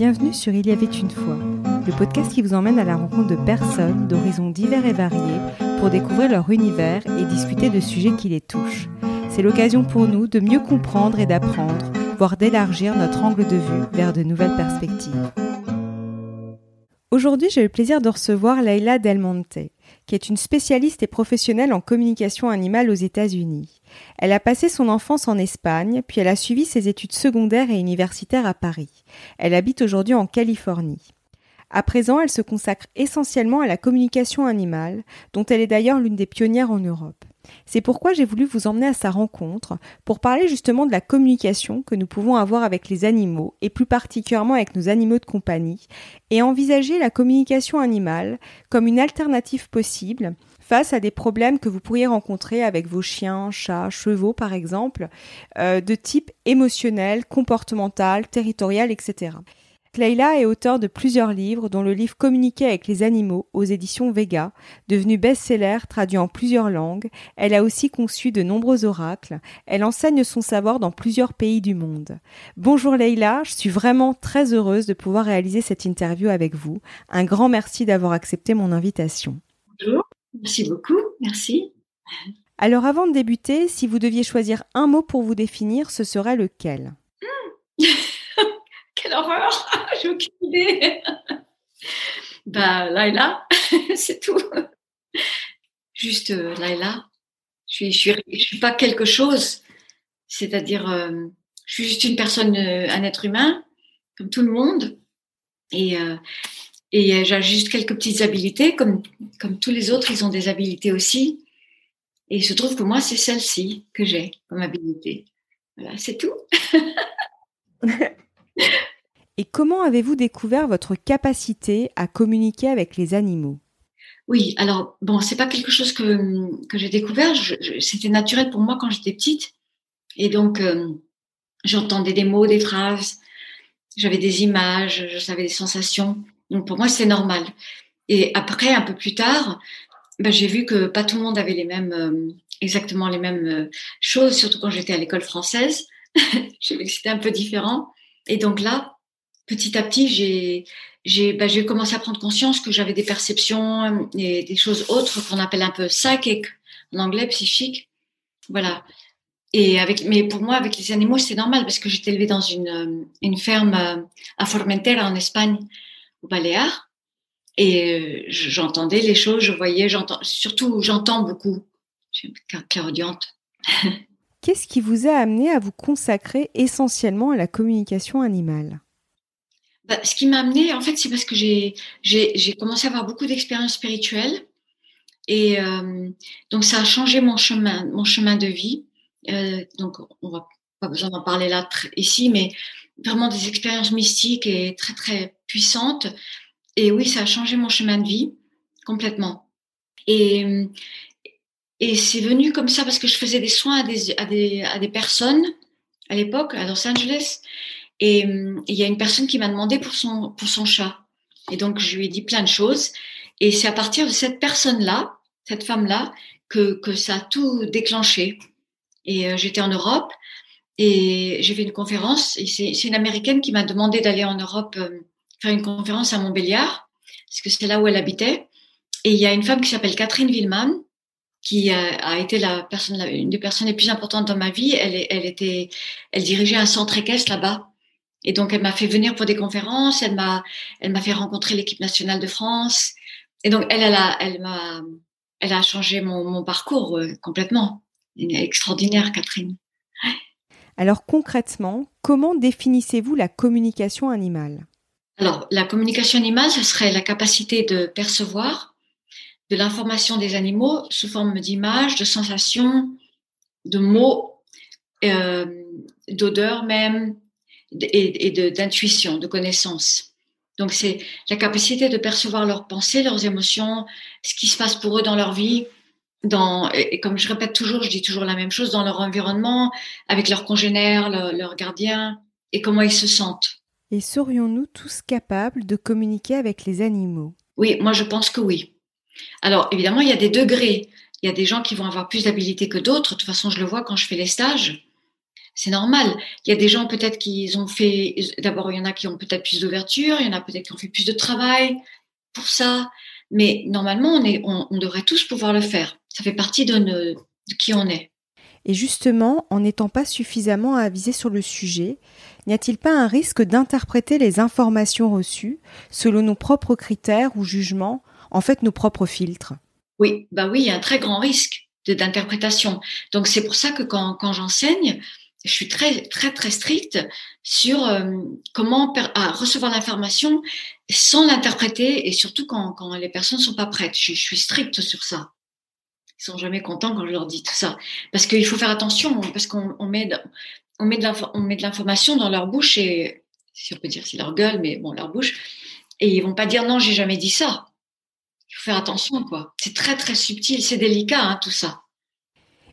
Bienvenue sur Il y avait une fois, le podcast qui vous emmène à la rencontre de personnes d'horizons divers et variés pour découvrir leur univers et discuter de sujets qui les touchent. C'est l'occasion pour nous de mieux comprendre et d'apprendre, voire d'élargir notre angle de vue vers de nouvelles perspectives. Aujourd'hui, j'ai le plaisir de recevoir Leila Del Monte, qui est une spécialiste et professionnelle en communication animale aux États-Unis. Elle a passé son enfance en Espagne, puis elle a suivi ses études secondaires et universitaires à Paris. Elle habite aujourd'hui en Californie. À présent, elle se consacre essentiellement à la communication animale, dont elle est d'ailleurs l'une des pionnières en Europe. C'est pourquoi j'ai voulu vous emmener à sa rencontre pour parler justement de la communication que nous pouvons avoir avec les animaux et plus particulièrement avec nos animaux de compagnie et envisager la communication animale comme une alternative possible face à des problèmes que vous pourriez rencontrer avec vos chiens, chats, chevaux par exemple, euh, de type émotionnel, comportemental, territorial, etc. Leila est auteur de plusieurs livres, dont le livre Communiquer avec les animaux aux éditions Vega, devenu best-seller traduit en plusieurs langues. Elle a aussi conçu de nombreux oracles. Elle enseigne son savoir dans plusieurs pays du monde. Bonjour Leila, je suis vraiment très heureuse de pouvoir réaliser cette interview avec vous. Un grand merci d'avoir accepté mon invitation. Bonjour, merci beaucoup, merci. Alors avant de débuter, si vous deviez choisir un mot pour vous définir, ce serait lequel? J'ai aucune idée. bah, Laila, c'est tout. Juste euh, Laila. Je suis, je suis, suis pas quelque chose. C'est-à-dire, euh, je suis juste une personne, euh, un être humain, comme tout le monde. Et, et j'ai juste quelques petites habilités, comme, comme tous les autres, ils ont des habilités aussi. Et il se trouve que moi, c'est celle-ci que j'ai comme habilité. Voilà, c'est tout. Et comment avez-vous découvert votre capacité à communiquer avec les animaux? Oui, alors bon, c'est pas quelque chose que, que j'ai découvert. C'était naturel pour moi quand j'étais petite. Et donc, euh, j'entendais des mots, des phrases, j'avais des images, je savais des sensations. Donc pour moi, c'est normal. Et après, un peu plus tard, ben, j'ai vu que pas tout le monde avait les mêmes, euh, exactement les mêmes euh, choses, surtout quand j'étais à l'école française. que c'était un peu différent. Et donc là, petit à petit, j'ai bah, j'ai commencé à prendre conscience que j'avais des perceptions et des choses autres qu'on appelle un peu psychic en anglais, psychique. Voilà. Et avec, mais pour moi, avec les animaux, c'est normal parce que j'étais élevée dans une, une ferme à Formentera en Espagne, au Baléares. Et euh, j'entendais les choses, je voyais, j'entends, surtout j'entends beaucoup. Je suis clairaudiente. Qu'est-ce qui vous a amené à vous consacrer essentiellement à la communication animale? Bah, ce qui m'a amené, en fait, c'est parce que j'ai, commencé à avoir beaucoup d'expériences spirituelles. Et euh, donc, ça a changé mon chemin, mon chemin de vie. Euh, donc, on va pas besoin d'en parler là ici, mais vraiment des expériences mystiques et très, très puissantes. Et oui, ça a changé mon chemin de vie complètement. Et, c'est venu comme ça parce que je faisais des soins à des personnes à l'époque à Los Angeles. Et il y a une personne qui m'a demandé pour son, pour son chat. Et donc, je lui ai dit plein de choses. Et c'est à partir de cette personne-là, cette femme-là, que, que ça a tout déclenché. Et euh, j'étais en Europe et j'ai fait une conférence. C'est une américaine qui m'a demandé d'aller en Europe euh, faire une conférence à Montbéliard, parce que c'est là où elle habitait. Et il y a une femme qui s'appelle Catherine Villeman, qui a, été la personne, une des personnes les plus importantes dans ma vie. Elle, elle était, elle dirigeait un centre équestre là-bas. Et donc, elle m'a fait venir pour des conférences, elle m'a, elle m'a fait rencontrer l'équipe nationale de France. Et donc, elle, elle a, elle m'a, elle a changé mon, mon parcours euh, complètement. Est extraordinaire, Catherine. Alors, concrètement, comment définissez-vous la communication animale? Alors, la communication animale, ce serait la capacité de percevoir de l'information des animaux sous forme d'images, de sensations, de mots, euh, d'odeurs même, et, d'intuition, de, connaissance. Donc c'est la capacité de percevoir leurs pensées, leurs émotions, ce qui se passe pour eux dans leur vie, dans, et comme je répète toujours, je dis toujours la même chose, dans leur environnement, avec leurs congénères, leurs gardiens, et comment ils se sentent. Et serions-nous tous capables de communiquer avec les animaux? Oui, moi je pense que oui. Alors évidemment, il y a des degrés. Il y a des gens qui vont avoir plus d'habilité que d'autres. De toute façon, je le vois quand je fais les stages. C'est normal. Il y a des gens peut-être qui ont fait. D'abord, il y en a qui ont peut-être plus d'ouverture, il y en a peut-être qui ont fait plus de travail pour ça. Mais normalement, on, est, on, devrait tous pouvoir le faire. Ça fait partie de, de qui on est. Et justement, en n'étant pas suffisamment avisé sur le sujet, n'y a-t-il pas un risque d'interpréter les informations reçues selon nos propres critères ou jugements, en fait nos propres filtres? Oui, bah oui, il y a un très grand risque d'interprétation. Donc c'est pour ça que quand, quand j'enseigne, je suis très très très stricte sur euh, comment recevoir l'information sans l'interpréter et surtout quand, quand les personnes sont pas prêtes. Je, je, suis stricte sur ça. Ils sont jamais contents quand je leur dis tout ça parce qu'il faut faire attention parce qu'on on met on met de l'information dans leur bouche et si on peut dire c'est leur gueule mais bon leur bouche et ils vont pas dire non j'ai jamais dit ça. Il faut faire attention quoi. C'est très très subtil, c'est délicat hein, tout ça.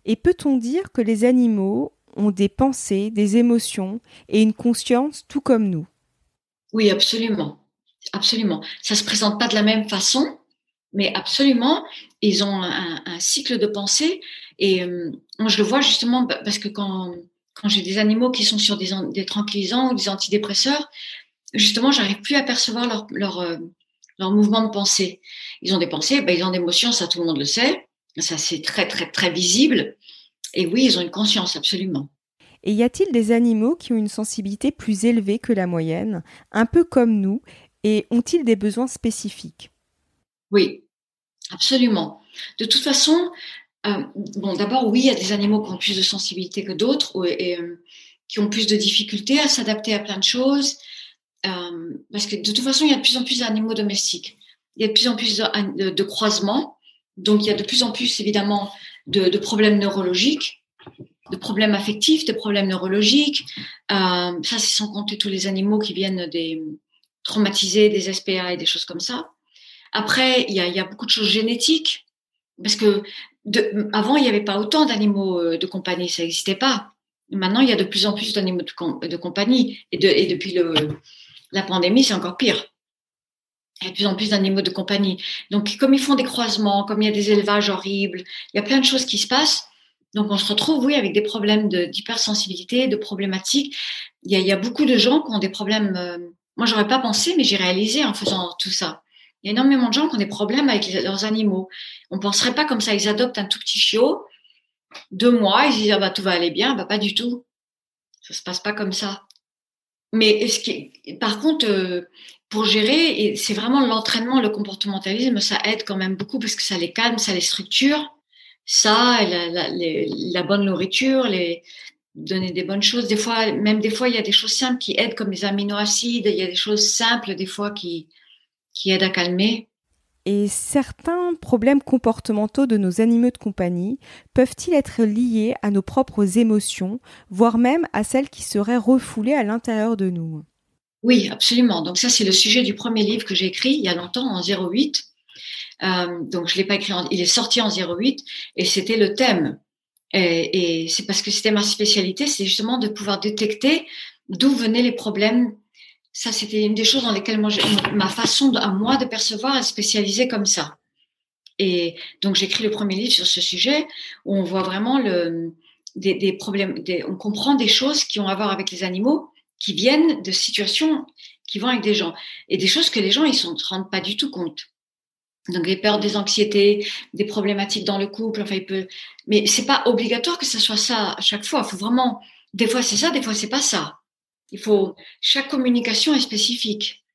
Et peut-on dire que les animaux ont des pensées, des émotions et une conscience tout comme nous. Oui, absolument. Absolument. Ça se présente pas de la même façon, mais absolument, ils ont un, cycle de pensée. Et euh, moi, je le vois justement parce que quand, quand j'ai des animaux qui sont sur des, des tranquillisants ou des antidépresseurs, justement, j'arrive plus à percevoir leur, leur, euh, leur mouvement de pensée. Ils ont des pensées, ben, ils ont des émotions, ça tout le monde le sait. Ça, c'est très, très, très visible. Et oui, ils ont une conscience, absolument. Et y a-t-il des animaux qui ont une sensibilité plus élevée que la moyenne, un peu comme nous, et ont-ils des besoins spécifiques? Oui, absolument. De toute façon, euh, bon, d'abord, oui, il y a des animaux qui ont plus de sensibilité que d'autres et euh, qui ont plus de difficultés à s'adapter à plein de choses. Euh, parce que de toute façon, il y a de plus en plus d'animaux domestiques. Il y a de plus en plus de, croisements. Donc, il y a de plus en plus, évidemment, de, problèmes neurologiques, de problèmes affectifs, de problèmes neurologiques. Euh, ça, c'est sans compter tous les animaux qui viennent des traumatisés, des SPA et des choses comme ça. Après, il y a, beaucoup de choses génétiques, parce que avant, il n'y avait pas autant d'animaux euh, de compagnie, ça n'existait pas. Maintenant, il y a de plus en plus d'animaux de, compagnie, et, depuis la pandémie, c'est encore pire. A de plus en plus d'animaux de compagnie. Donc, comme ils font des croisements, comme il y a des élevages horribles, il y a plein de choses qui se passent. Donc, on se retrouve, oui, avec des problèmes d'hypersensibilité, de, problématiques. Il y, a, il y, a, beaucoup de gens qui ont des problèmes. Euh, moi, j'aurais pas pensé, mais j'ai réalisé en faisant tout ça. Il y a énormément de gens qui ont des problèmes avec leurs animaux. On penserait pas comme ça. Ils adoptent un tout petit chiot, deux mois, ils disent ah bah tout va aller bien. Bah pas du tout. Ça se passe pas comme ça. Mais ce qui, par contre, euh, pour gérer, c'est vraiment l'entraînement, le comportementalisme, ça aide quand même beaucoup parce que ça les calme, ça les structure. Ça, la, la, la bonne nourriture, les, donner des bonnes choses. Des fois, même des fois, il y a des choses simples qui aident, comme les aminoacides. Il y a des choses simples, des fois, qui, qui aident à calmer. Et certains problèmes comportementaux de nos animaux de compagnie peuvent-ils être liés à nos propres émotions, voire même à celles qui seraient refoulées à l'intérieur de nous? Oui, absolument. Donc ça, c'est le sujet du premier livre que j'ai écrit il y a longtemps, en 08. Euh, donc je l'ai pas écrit, il est sorti en 08 et c'était le thème. Et, et c'est parce que c'était ma spécialité, c'est justement de pouvoir détecter d'où venaient les problèmes. Ça, c'était une des choses dans lesquelles ma façon à moi de percevoir est spécialisée comme ça. Et donc j'écris le premier livre sur ce sujet où on voit vraiment des, problèmes, on comprend des choses qui ont à voir avec les animaux qui viennent de situations qui vont avec des gens et des choses que les gens ils ne se rendent pas du tout compte. Donc des peurs, des anxiétés, des problématiques dans le couple, enfin il peut, mais c'est pas obligatoire que ce soit ça à chaque fois. Faut vraiment, des fois c'est ça, des fois c'est pas ça. Il faut chaque communication est spécifique.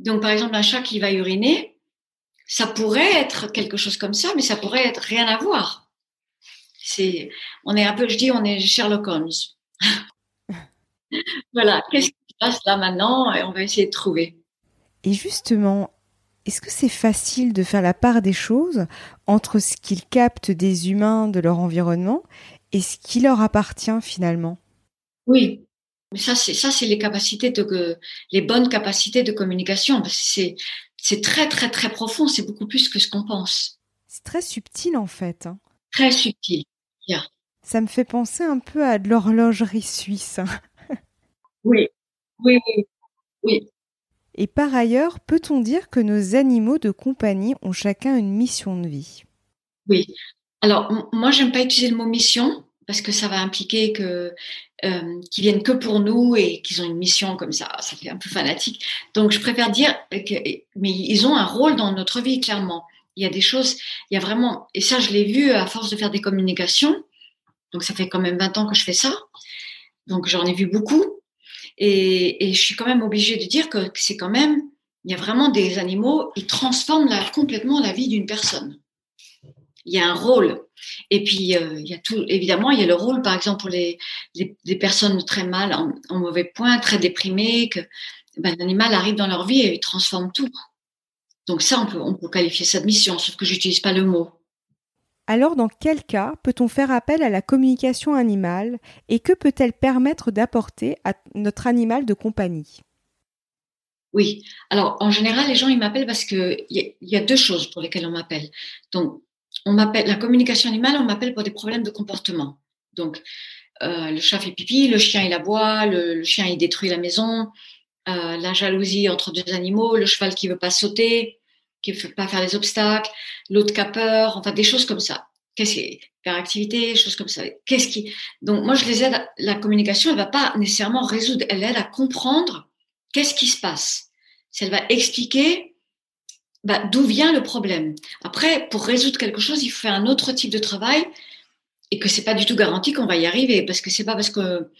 Donc par exemple un chat qui va uriner, ça pourrait être quelque chose comme ça, mais ça pourrait être rien à voir. C'est, on est un peu, je dis, on est Sherlock Holmes. voilà, qu'est-ce qui se passe là maintenant Et on va essayer de trouver. Et justement, est-ce que c'est facile de faire la part des choses entre ce qu'ils captent des humains de leur environnement et ce qui leur appartient finalement? Oui, mais ça c'est ça c'est les capacités de les bonnes capacités de communication c'est c'est très très très profond, c'est beaucoup plus que ce qu'on pense. C'est très subtil en fait. Hein. Très subtil. Ça me fait penser un peu à de l'horlogerie suisse. Hein. Oui, oui, oui, oui. Et par ailleurs, peut-on dire que nos animaux de compagnie ont chacun une mission de vie? Oui. Alors, moi, j'aime pas utiliser le mot mission parce que ça va impliquer que euh, qui viennent que pour nous et qu'ils ont une mission comme ça. Ça fait un peu fanatique. Donc, je préfère dire mais ils ont un rôle dans notre vie, clairement. Il y a des choses, il y a vraiment, et ça, je l'ai vu à force de faire des communications. Donc, ça fait quand même 20 ans que je fais ça. Donc, j'en ai vu beaucoup. Et, je suis quand même obligée de dire que c'est quand même, il y a vraiment des animaux, ils transforment complètement la vie d'une personne. Il y a un rôle. Et puis, euh, il y a tout, évidemment, il y a le rôle, par exemple, pour les, les, personnes très mal, en, mauvais point, très déprimées, que ben, l'animal arrive dans leur vie et il transforme tout. Donc ça, on peut, on peut qualifier ça de mission, sauf que j'utilise pas le mot. Alors, dans quel cas peut-on faire appel à la communication animale et que peut-elle permettre d'apporter à notre animal de compagnie? Oui, alors en général, les gens ils m'appellent parce que il y, a deux choses pour lesquelles on m'appelle. Donc, on m'appelle la communication animale, on m'appelle pour des problèmes de comportement. Donc, euh, le chat fait pipi, le chien il aboie, le, le chien il détruit la maison, euh, la jalousie entre deux animaux, le cheval qui veut pas sauter, qui veut pas faire les obstacles, l'autre qui a peur, enfin des choses comme ça. Qu'est-ce qui activité, choses comme ça. Qu'est-ce qui donc moi je les aide. la communication, elle va pas nécessairement résoudre, elle aide à comprendre qu'est-ce qui se passe. Elle va expliquer bah, d'où vient le problème? Après, pour résoudre quelque chose, il faut faire un autre type de travail et que c'est pas du tout garanti qu'on va y arriver parce que c'est pas parce que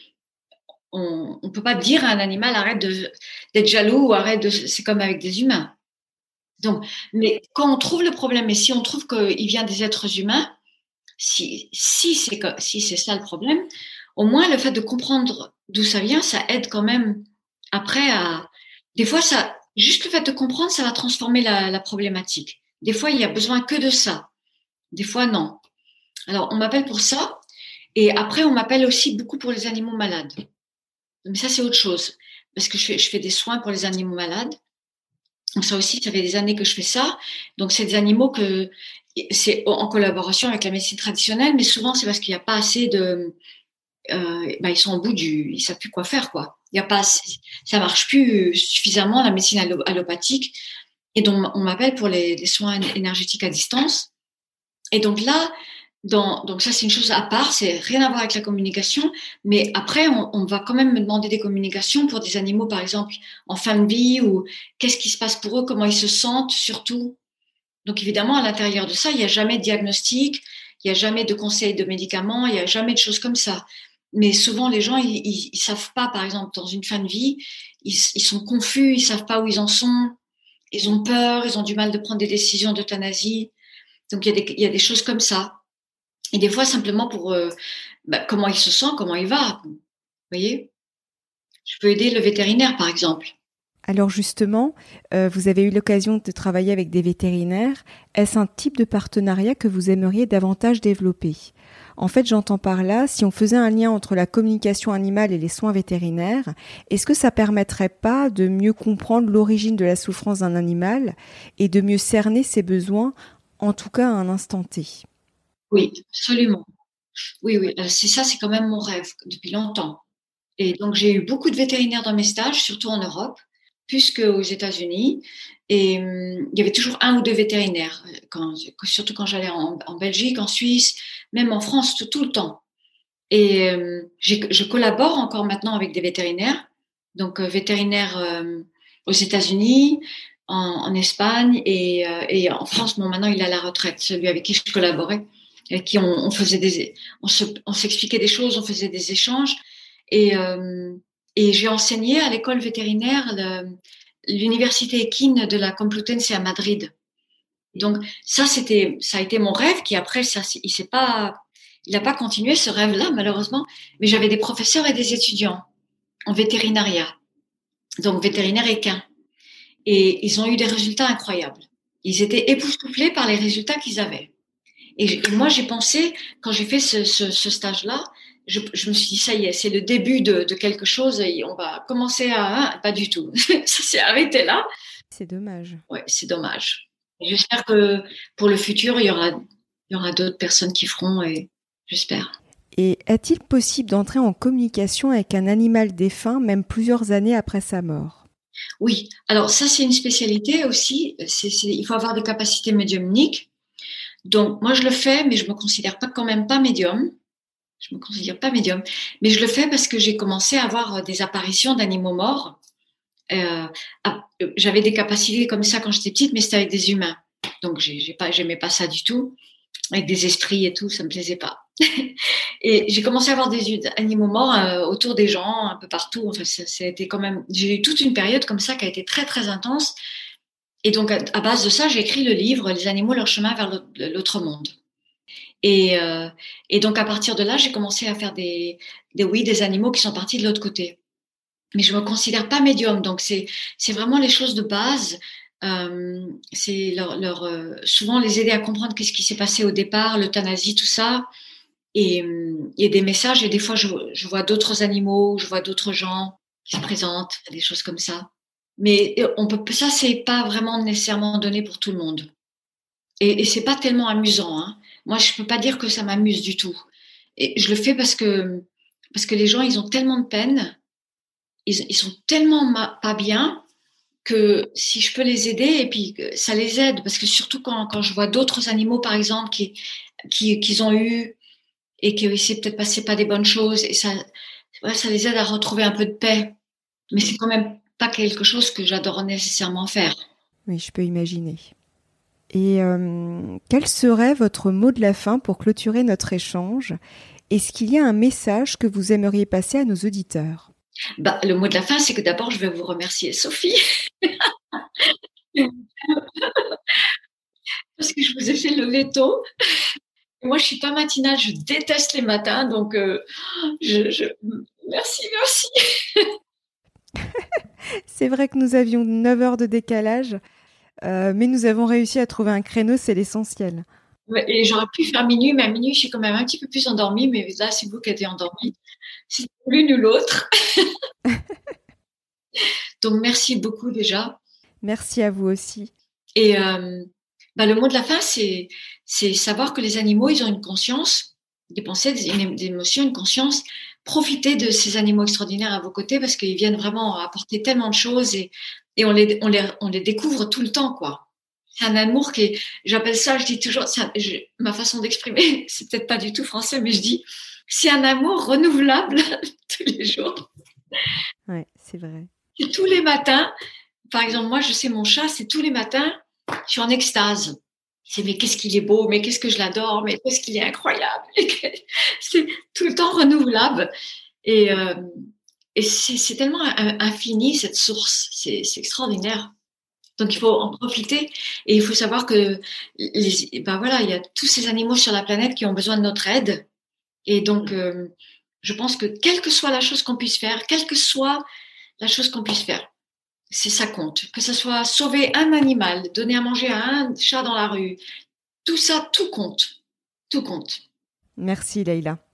on peut pas dire à un animal arrête d'être jaloux ou arrête de. C'est comme avec des humains. Donc, mais quand on trouve le problème et si on trouve qu'il vient des êtres humains, si, si c'est si c'est ça le problème, au moins le fait de comprendre d'où ça vient, ça aide quand même après à. Des fois, ça, juste le fait de comprendre, ça va transformer la, la problématique. Des fois, il y a besoin que de ça. Des fois, non. Alors, on m'appelle pour ça. Et après, on m'appelle aussi beaucoup pour les animaux malades. Mais ça, c'est autre chose. Parce que je fais, je fais des soins pour les animaux malades. Donc ça aussi, ça fait des années que je fais ça. Donc c'est des animaux que c'est en collaboration avec la médecine traditionnelle, mais souvent c'est parce qu'il n'y a pas assez de, euh, bah, ils sont au bout du, ils savent plus quoi faire quoi. Il y a pas, ça marche plus suffisamment la médecine allopathique. Et donc on m'appelle pour les, soins énergétiques à distance. Et donc là, donc ça, c'est une chose à part, c'est rien à voir avec la communication. Mais après, on, va quand même me demander des communications pour des animaux, par exemple, en fin de vie, ou qu'est-ce qui se passe pour eux, comment ils se sentent, surtout. Donc évidemment, à l'intérieur de ça, il n'y a jamais de diagnostic, il n'y a jamais de conseils de médicaments, il n'y a jamais de choses comme ça. Mais souvent, les gens, ils, ne savent pas, par exemple, dans une fin de vie, ils, ils sont confus, ils savent pas où ils en sont, ils ont peur, ils ont du mal de prendre des décisions d'euthanasie. Donc il y, a des, il y a des choses comme ça. Et des fois, simplement pour euh, bah, comment il se sent, comment il va. Vous voyez? Je peux aider le vétérinaire, par exemple. Alors justement, euh, vous avez eu l'occasion de travailler avec des vétérinaires. Est-ce un type de partenariat que vous aimeriez davantage développer? En fait, j'entends par là, si on faisait un lien entre la communication animale et les soins vétérinaires, est-ce que ça permettrait pas de mieux comprendre l'origine de la souffrance d'un animal et de mieux cerner ses besoins, en tout cas à un instant T? Oui, absolument. Oui, oui, euh, c'est ça, c'est quand même mon rêve depuis longtemps. Et donc, j'ai eu beaucoup de vétérinaires dans mes stages, surtout en Europe, plus qu'aux États-Unis. Et hum, il y avait toujours un ou deux vétérinaires, surtout quand j'allais en, Belgique, en Suisse, même en France, tout, le temps. Et hum, je collabore encore maintenant avec des vétérinaires, donc euh, vétérinaires euh, aux États-Unis, en, Espagne et, et, en France. Bon, maintenant, il est à la retraite, celui avec qui je collaborais avec qui on, faisait des, on s'expliquait des choses, on faisait des échanges. Et, euh, et j'ai enseigné à l'école vétérinaire l'université équine de la Complutense à Madrid. Donc ça, c'était, ça a été mon rêve qui après, ça, il s'est pas, il n'a pas continué ce rêve-là malheureusement. Mais j'avais des professeurs et des étudiants en vétérinaria, donc vétérinaire équin, et ils ont eu des résultats incroyables. Ils étaient époustouflés par les résultats qu'ils avaient. Et, moi, j'ai pensé, quand j'ai fait ce, ce, ce stage-là, je, je, me suis dit, ça y est, c'est le début de, de, quelque chose et on va commencer à... Hein, pas du tout. ça s'est arrêté là. C'est dommage. Oui, c'est dommage. J'espère que pour le futur, il y aura, il y aura d'autres personnes qui feront et j'espère. Et est-il possible d'entrer en communication avec un animal défunt, même plusieurs années après sa mort? Oui, alors ça c'est une spécialité aussi. c'est il faut avoir des capacités médiumniques. Donc, moi, je le fais, mais je me considère pas quand même pas médium. Je me considère pas médium, mais je le fais parce que j'ai commencé à avoir des apparitions d'animaux morts. Euh, j'avais des capacités comme ça quand j'étais petite, mais c'était avec des humains. Donc j'ai pas, pas ça du tout, avec des esprits et tout, ça me plaisait pas. et j'ai commencé à avoir des animaux morts euh, autour des gens, un peu partout. Enfin, quand même, j'ai eu toute une période comme ça qui a été très très intense. Et donc à, base de ça, j'ai écrit le livre Les animaux leur chemin vers l'autre monde. Et, euh, et, donc à partir de là, j'ai commencé à faire des, des oui des animaux qui sont partis de l'autre côté. Mais je me considère pas médium, donc c'est c'est vraiment les choses de base. Euh, c'est leur, euh, souvent les aider à comprendre qu'est-ce qui s'est passé au départ, l'euthanasie, tout ça. Et a des messages et des fois je, je vois d'autres animaux, je vois d'autres gens qui se présentent, des choses comme ça. Mais on peut ça c'est pas vraiment nécessairement donné pour tout le monde. Et, et c'est pas tellement amusant. Hein. Moi, je peux pas dire que ça m'amuse du tout. Et je le fais parce que parce que les gens, ils ont tellement de peine, ils, ils sont tellement pas bien que si je peux les aider et puis ça les aide. Parce que surtout quand, quand je vois d'autres animaux par exemple qui qui qu'ils ont eu et qui s'est peut-être passé pas des bonnes choses et ça ça les aide à retrouver un peu de paix. Mais c'est quand même pas quelque chose que j'adore nécessairement faire. Oui je peux imaginer et euh, quel serait votre mot de la fin pour clôturer notre échange? Est-ce qu'il y a un message que vous aimeriez passer à nos auditeurs? Bah, Le mot de la fin, c'est que d'abord, je vais vous remercier, Sophie. Parce que je vous ai fait lever tôt. Moi, je suis pas matinale, je déteste les matins, donc euh, je, je... merci, merci. c'est vrai que nous avions 9 heures de décalage. Euh, mais nous avons réussi à trouver un créneau, c'est l'essentiel. et j'aurais pu faire minuit, mais à minuit, je suis quand même un petit peu plus endormie, mais là, c'est vous qui êtes endormie. C'est l'une ou l'autre. Donc, merci beaucoup déjà. Merci à vous aussi. Et euh, bah, le mot de la fin, c'est, c'est savoir que les animaux, ils ont une conscience, des pensées, des, émotions, une conscience. Profitez de ces animaux extraordinaires à vos côtés parce qu'ils viennent vraiment apporter tellement de choses et et on les, on les, on les découvre tout le temps, quoi. C'est un amour qui est, j'appelle ça, je dis toujours, ma façon d'exprimer, c'est peut-être pas du tout français, mais je dis, c'est un amour renouvelable tous les jours. Ouais, c'est vrai. Et tous les matins, par exemple, moi, je sais, mon chat, c'est tous les matins, je suis en extase. C'est, mais qu'est-ce qu'il est beau, mais qu'est-ce que je l'adore, mais qu'est-ce qu'il est incroyable. c'est tout le temps renouvelable. Et, euh, et c'est tellement infini cette source, c'est extraordinaire. Donc il faut en profiter et il faut savoir que les, ben voilà, il y a tous ces animaux sur la planète qui ont besoin de notre aide. Et donc euh, je pense que quelle que soit la chose qu'on puisse faire, quelle que soit la chose qu'on puisse faire, c'est ça compte. Que ce soit sauver un animal, donner à manger à un chat dans la rue, tout ça, tout compte, tout compte. Merci Leïla.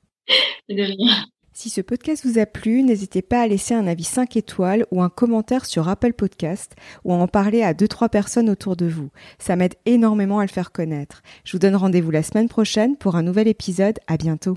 De rien. Si ce podcast vous a plu, n'hésitez pas à laisser un avis 5 étoiles ou un commentaire sur Apple Podcast ou à en parler à 2-3 personnes autour de vous. Ça m'aide énormément à le faire connaître. Je vous donne rendez-vous la semaine prochaine pour un nouvel épisode. À bientôt.